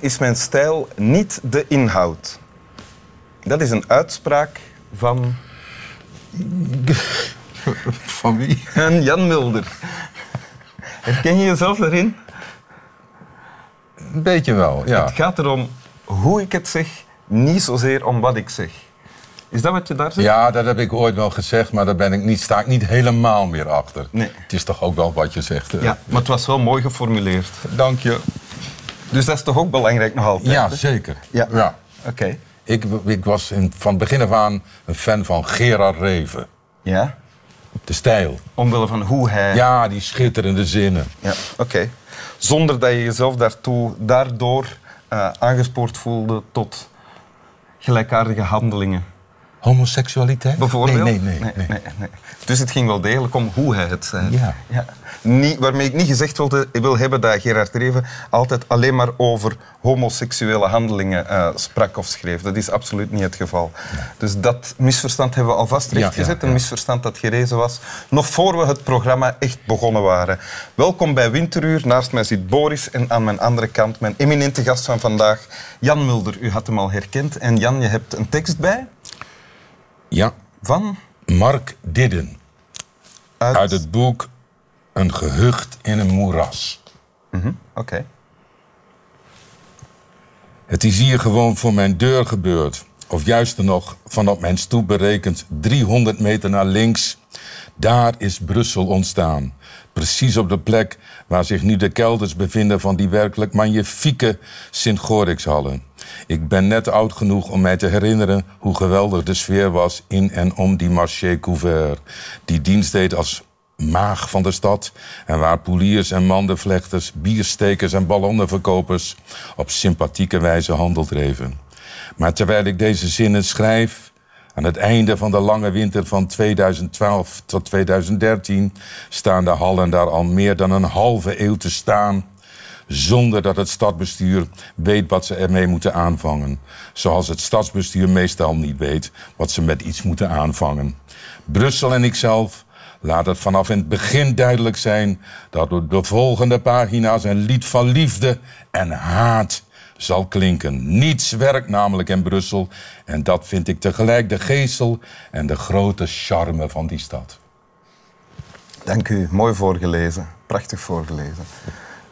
Is mijn stijl, niet de inhoud. Dat is een uitspraak van Van wie? een Jan Mulder. Herken je jezelf daarin? Een beetje wel, ja. Het gaat erom hoe ik het zeg, niet zozeer om wat ik zeg. Is dat wat je daar zegt? Ja, dat heb ik ooit wel gezegd, maar daar ben ik niet, sta ik niet helemaal meer achter. Nee. Het is toch ook wel wat je zegt. Ja, maar het was wel mooi geformuleerd. Dank je. Dus dat is toch ook belangrijk nog altijd? Ja, hè? zeker. Ja. Oké. Ik, ik was in, van begin af aan een fan van Gerard Reven. Ja? De stijl. Omwille van hoe hij... Ja, die schitterende zinnen. Ja, oké. Zonder dat je jezelf daartoe, daardoor eh, aangespoord voelde tot gelijkaardige handelingen. Homoseksualiteit? Bijvoorbeeld? Nee, nee, nee. nee. nee. Dus het ging wel degelijk om hoe hij het zei. Ja. Niet, waarmee ik niet gezegd wilde, wil hebben dat Gerard Reven altijd alleen maar over homoseksuele handelingen eh, sprak of schreef. Dat is absoluut niet het geval. Dus dat misverstand hebben we alvast Ja, rechtgezet. ja, ja. Een misverstand dat gerezen was, nog voor we het programma echt begonnen waren. Welkom bij Winteruur. Naast mij zit Boris en aan mijn andere kant mijn eminente gast van vandaag, Jan Mulder. U had hem al herkend. En Jan, je hebt een tekst bij Ja, van... Mark Didden. Uit... Uit het boek Een gehucht in een moeras. Oké. Het is hier gewoon voor mijn deur gebeurd. Of juist nog, vanop mijn stoep berekend 300 meter naar links. Daar is Brussel ontstaan. Precies op de plek waar zich nu de kelders bevinden van die werkelijk magnifieke Sint-Gorixhallen. Ik ben net oud genoeg om mij te herinneren hoe geweldig de sfeer was in en om die marché couvert. Die dienst deed als maag van de stad en waar poeliers en mandenvlechters, bierstekers en ballonnenverkopers op sympathieke wijze handel dreven. Maar terwijl ik deze zinnen schrijf, aan het einde van de lange winter van 2012 tot 2013, staan de hallen daar al meer dan een halve eeuw te staan zonder dat het stadsbestuur weet wat ze ermee moeten aanvangen. Zoals het stadsbestuur meestal niet weet wat ze met iets moeten aanvangen. Brussel en ikzelf laat het vanaf in het begin duidelijk zijn dat op de volgende pagina's een lied van liefde en haat zal klinken. Niets werkt namelijk in Brussel en dat vind ik tegelijk de geestel en de grote charme van die stad. Dank u. Mooi voorgelezen. Prachtig voorgelezen.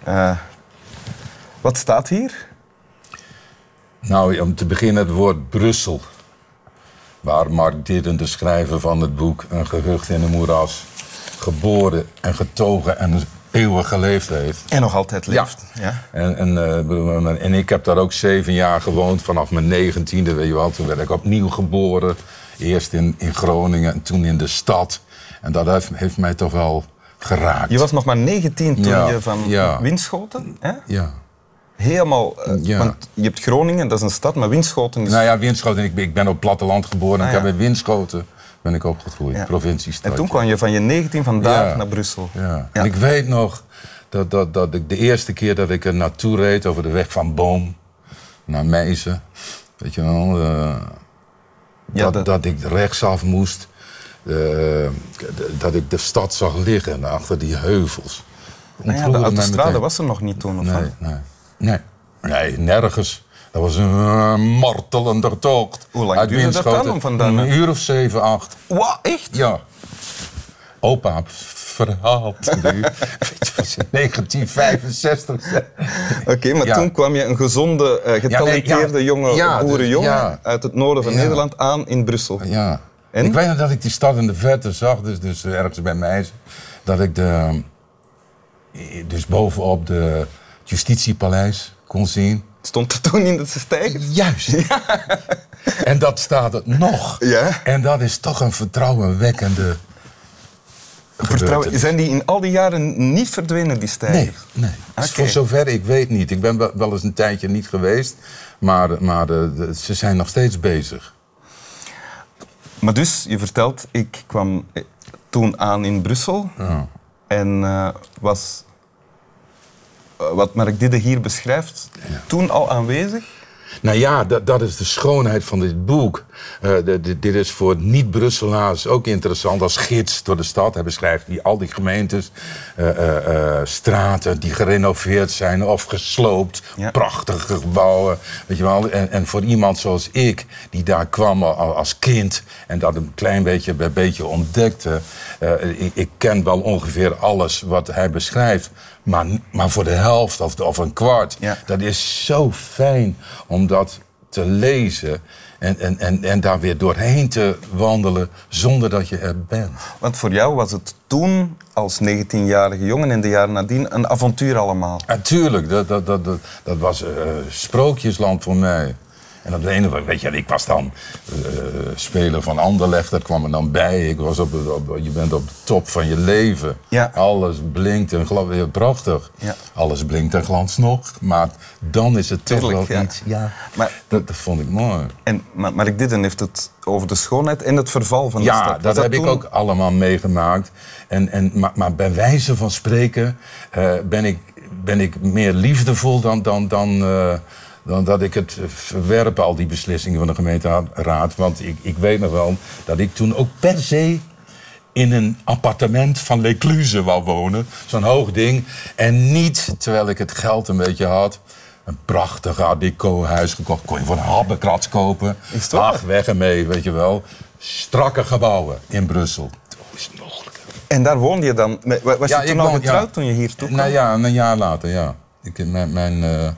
Eh, wat staat hier? Nou, om te beginnen het woord Brussel. Waar Mark Didden, de schrijver van het boek Een gehucht in een moeras, geboren en getogen en eeuwen geleefd heeft. En nog altijd leeft. Ja. En, en, eh, en ik heb daar ook zeven jaar gewoond, vanaf mijn negentiende, weet je wel. Toen werd ik opnieuw geboren. Eerst in, in Groningen en toen in de stad. En dat heeft, heeft mij toch wel geraakt. Je was nog maar 19 toen Ja, je van ja. Winschoten... Hè? Ja. Helemaal... eh, Ja. Want je hebt Groningen, dat is een stad, maar Winschoten is... Nou ja, Winschoten. Ik ben, ik ben op het platteland geboren. Ah, ik heb ja. in Winschoten ben ik opgegroeid, Ja. provinciestad. en toen kwam je van je 19 vandaag naar Brussel. Ja. En ik weet nog dat, dat, dat ik de eerste keer dat ik er naartoe reed over de weg van Boom naar Meissen, weet je wel, eh, dat, dat- dat ik rechtsaf moest, eh, dat ik de stad zag liggen achter die heuvels. Nou ja, de autostrade was er nog niet toen, of Nee, nee, nee, nee, nergens. Dat was een eh, martelende tocht. Hoe lang duurde dat dan om vandaan, Een uur of zeven, acht. Wat, echt? Ja. Opa verhaalt nu. Weet je, was in 1965. Oké, maar Ja. toen kwam je een gezonde, eh, getalenteerde ja. jonge Ja, boerenjongen ja. uit het noorden van Ja. Nederland aan in Brussel. Ja. En? Ik weet nog dat ik die stad in de verte zag, dus, dus ergens bij mij. Dat ik de, dus bovenop de justitiepaleis kon zien. Stond er toen in de stijger? Juist. En dat staat het nog. Ja. En dat is toch een vertrouwenwekkende Vertrouwen, zijn die in al die jaren niet verdwenen, die stijgers? Nee, nee. Dus Oké. voor zover ik weet niet. Ik ben wel- eens een tijdje niet geweest, maar, maar de- ze zijn nog steeds bezig. Maar dus, je vertelt, ik kwam eh, toen aan in Brussel Ja. en eh, was, eh, wat Mark Didde hier beschrijft, toen al aanwezig. Nou ja, dat, dat is de schoonheid van dit boek. Eh, de- de- dit is voor niet-Brusselaars ook interessant als gids door de stad. Hij beschrijft die, al die gemeentes, eh, eh, straten die gerenoveerd zijn of gesloopt. Ja. Prachtige gebouwen. Weet je wel? En, en voor iemand zoals ik, die daar kwam al als kind en dat een klein beetje bij beetje ontdekte. ik, ik ken wel ongeveer alles wat hij beschrijft. Maar, maar voor de helft of, of een kwart. Ja. Dat is zo fijn om dat te lezen en, en, en, en daar weer doorheen te wandelen zonder dat je er bent. Want voor jou was het toen, als 19-jarige jongen in de jaren nadien, een avontuur allemaal. Natuurlijk, dat, dat, dat, dat, dat was eh, sprookjesland voor mij. En op de ene weet je, ik was dan eh, speler van Anderlecht, dat kwam er dan bij. Ik was op, op, je bent op de top van je leven. Ja. Alles blinkt en gla- ja, prachtig. Ja. Alles blinkt en glans nog. Maar dan is het toch wel ja. iets. Ja, Maar- dat, dat vond ik mooi. En, maar Mark Didden heeft het over de schoonheid en het verval van de Ja, stad. Was dat, heb ik ook allemaal meegemaakt. En, en, maar, maar bij wijze van spreken eh, ben, ik, ben ik meer liefdevol dan, dan, dan, eh, dan dat ik het verwerp, al die beslissingen van de gemeenteraad. Want ik, ik weet nog wel dat ik toen ook per se in een appartement van L'Ecluse wou wonen. Zo'n hoog ding. En niet, terwijl ik het geld een beetje had... een prachtig art deco huis gekocht. Kon je voor een habbekrats kopen. Ach, weg ermee, weet je wel. Strakke gebouwen in Brussel. Hoe is het mogelijk? En daar woonde je dan. met- Was Ja, je toen ik al woon- getrouwd ja. toen je hier toe kwam? Nou ja, een jaar later, ja. Ik, mijn mijn eh,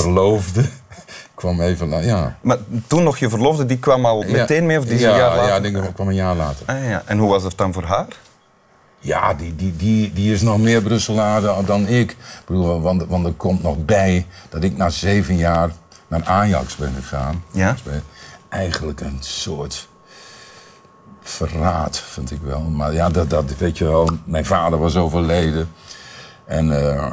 verloofde kwam even... la- Ja. Maar toen nog je verloofde, die kwam al meteen mee of die ja, een jaar later? Ja, ik denk, dat kwam een jaar later. Ah, ja. En hoe was het dan voor haar? Ja, die, die, die, die is nog meer Brusselaar dan dan ik. ik bedoel, want, want er komt nog bij dat ik na zeven jaar naar Ajax ben gegaan. Ja. Eigenlijk een soort verraad, vind ik wel. Maar ja, dat, dat weet je wel. Mijn vader was overleden. En eh,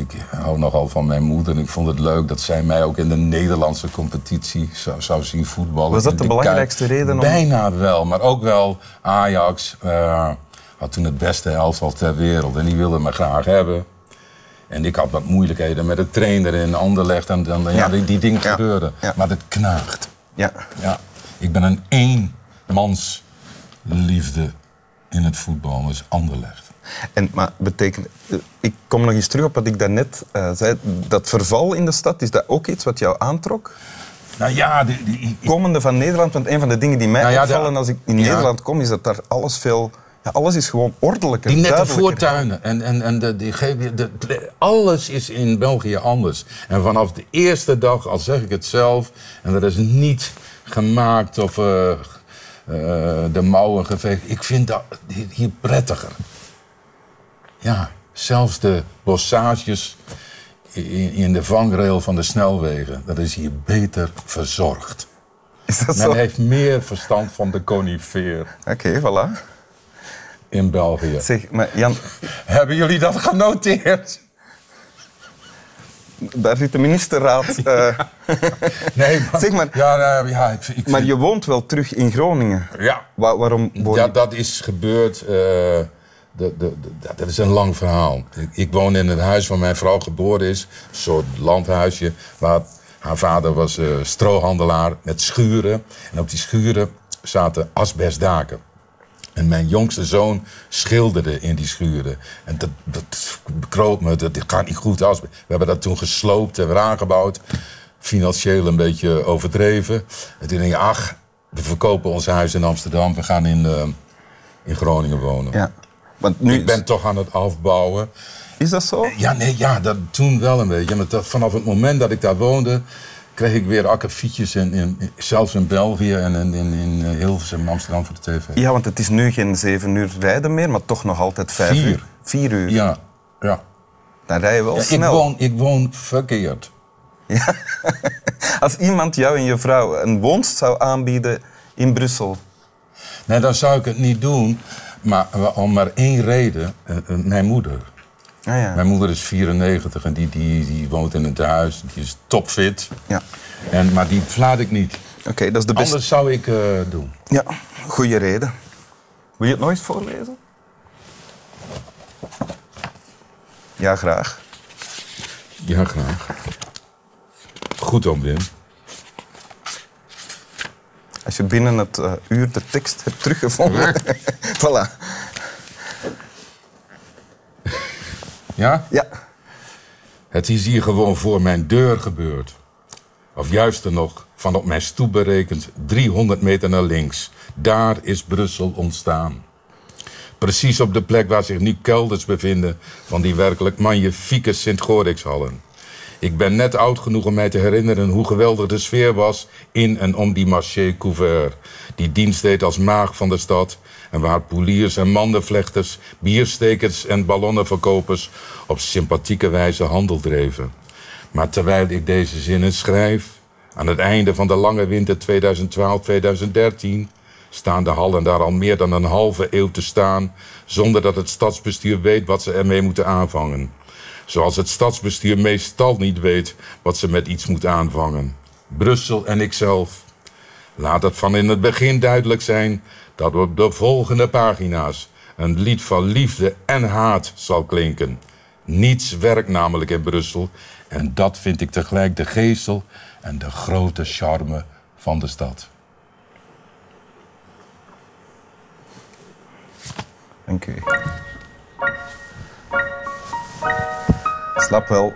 ik, hou nogal van mijn moeder. En ik vond het leuk dat zij mij ook in de Nederlandse competitie zou, zou zien voetballen. Was dat de belangrijkste reden om- Bijna wel, maar ook wel Ajax. eh, had toen het beste elftal ter wereld. En die wilde me graag hebben. En ik had wat moeilijkheden met de trainer in Anderlecht. En dan, ja, Ja. die, die dingen Ja. gebeurden. Ja. Maar dat knaagt. Ja. Ja, ik ben een eenmans liefde in het voetbal, dus Anderlecht. En, maar betekent, eh, ik kom nog eens terug op wat ik daarnet eh zei. Dat verval in de stad, is dat ook iets wat jou aantrok? Nou ja, ik- Komende van Nederland, want een van de dingen die mij Nou ja, de- als ik in Ja. Nederland kom, is dat daar alles veel... Ja, alles is gewoon ordelijker, die nette voortuinen. En, en, en de, die, de, de- alles is in België anders. En vanaf de eerste dag, al zeg ik het zelf, en dat is niet gemaakt of eh, de mouwen geveegd. Ik vind dat hier prettiger. Ja, zelfs de bossages in, in de vangrail van de snelwegen, dat is hier beter verzorgd. Is dat Men zo? heeft meer verstand van de conifeer Oké, voilà. in België. Zeg, maar Jan, Hebben jullie dat genoteerd? daar zit de ministerraad. eh, Nee, maar... Zeg maar- Ja, nou, ja ik, ik maar vind- je woont wel terug in Groningen. Ja, Wa- waarom woon je... dat, dat is gebeurd... eh, dat- is een lang verhaal. Ik, woon in het huis waar mijn vrouw geboren is. Een soort landhuisje. Waar haar vader was eh, strohandelaar met schuren. En op die schuren zaten asbestdaken. En mijn jongste zoon schilderde in die schuren. En dat, dat bekroop me, dat gaat niet goed. We hebben dat toen gesloopt en weer aangebouwd. Financieel een beetje overdreven. En toen denk ik, ach, we verkopen ons huis in Amsterdam. We gaan in, eh, in Groningen wonen. Ja. Want nu Ik ben toch aan het afbouwen. Is dat zo? Ja, nee, ja, dat, toen wel een beetje. Maar dat, vanaf het moment dat ik daar woonde, kreeg ik weer akkefietjes. In, in, zelfs in België en in, in, in eh, Hilversum Amsterdam voor de tv. Ja, want het is nu geen zeven uur rijden meer, maar toch nog altijd vijf Vier. uur. Vier uur. Ja, ja. Dan rij je wel Ja, ik, snel. woon, ik woon verkeerd. Als iemand jou en je vrouw een woonst zou aanbieden in Brussel. Nee, dan zou ik het niet doen. Maar om maar één reden. eh, eh, mijn moeder. Ah, ja. Mijn moeder is 94 en die, die, die woont in het huis. Die is topfit. Ja. En, maar die verlaat ik niet. Oké, dat is de beste. Anders zou ik eh, doen. Ja, goede reden. Wil je het eens voorlezen? Ja, graag. Ja, graag. goed om, Wim. Als je binnen het uh, uur de tekst hebt teruggevonden. voilà. Ja? Ja. Het is hier gewoon voor mijn deur gebeurd. Of juister nog, van op mijn stoep berekend 300 meter naar links. Daar is Brussel ontstaan. Precies op de plek waar zich nu kelders bevinden van die werkelijk magnifieke Sint-Gorixhallen. Ik ben net oud genoeg om mij te herinneren hoe geweldig de sfeer was in en om die marché couvert. Die dienst deed als maag van de stad en waar poeliers en mandenvlechters, bierstekers en ballonnenverkopers op sympathieke wijze handel dreven. Maar terwijl ik deze zinnen schrijf, aan het einde van de lange winter 2012-2013, staan de hallen daar al meer dan een halve eeuw te staan, zonder dat het stadsbestuur weet wat ze ermee moeten aanvangen. Zoals het stadsbestuur meestal niet weet wat ze met iets moet aanvangen. Brussel en ikzelf. Laat het van in het begin duidelijk zijn dat op de volgende pagina's een lied van liefde en haat zal klinken. Niets werkt namelijk in Brussel en dat vind ik tegelijk de geestel en de grote charme van de stad. Dank. snap wel.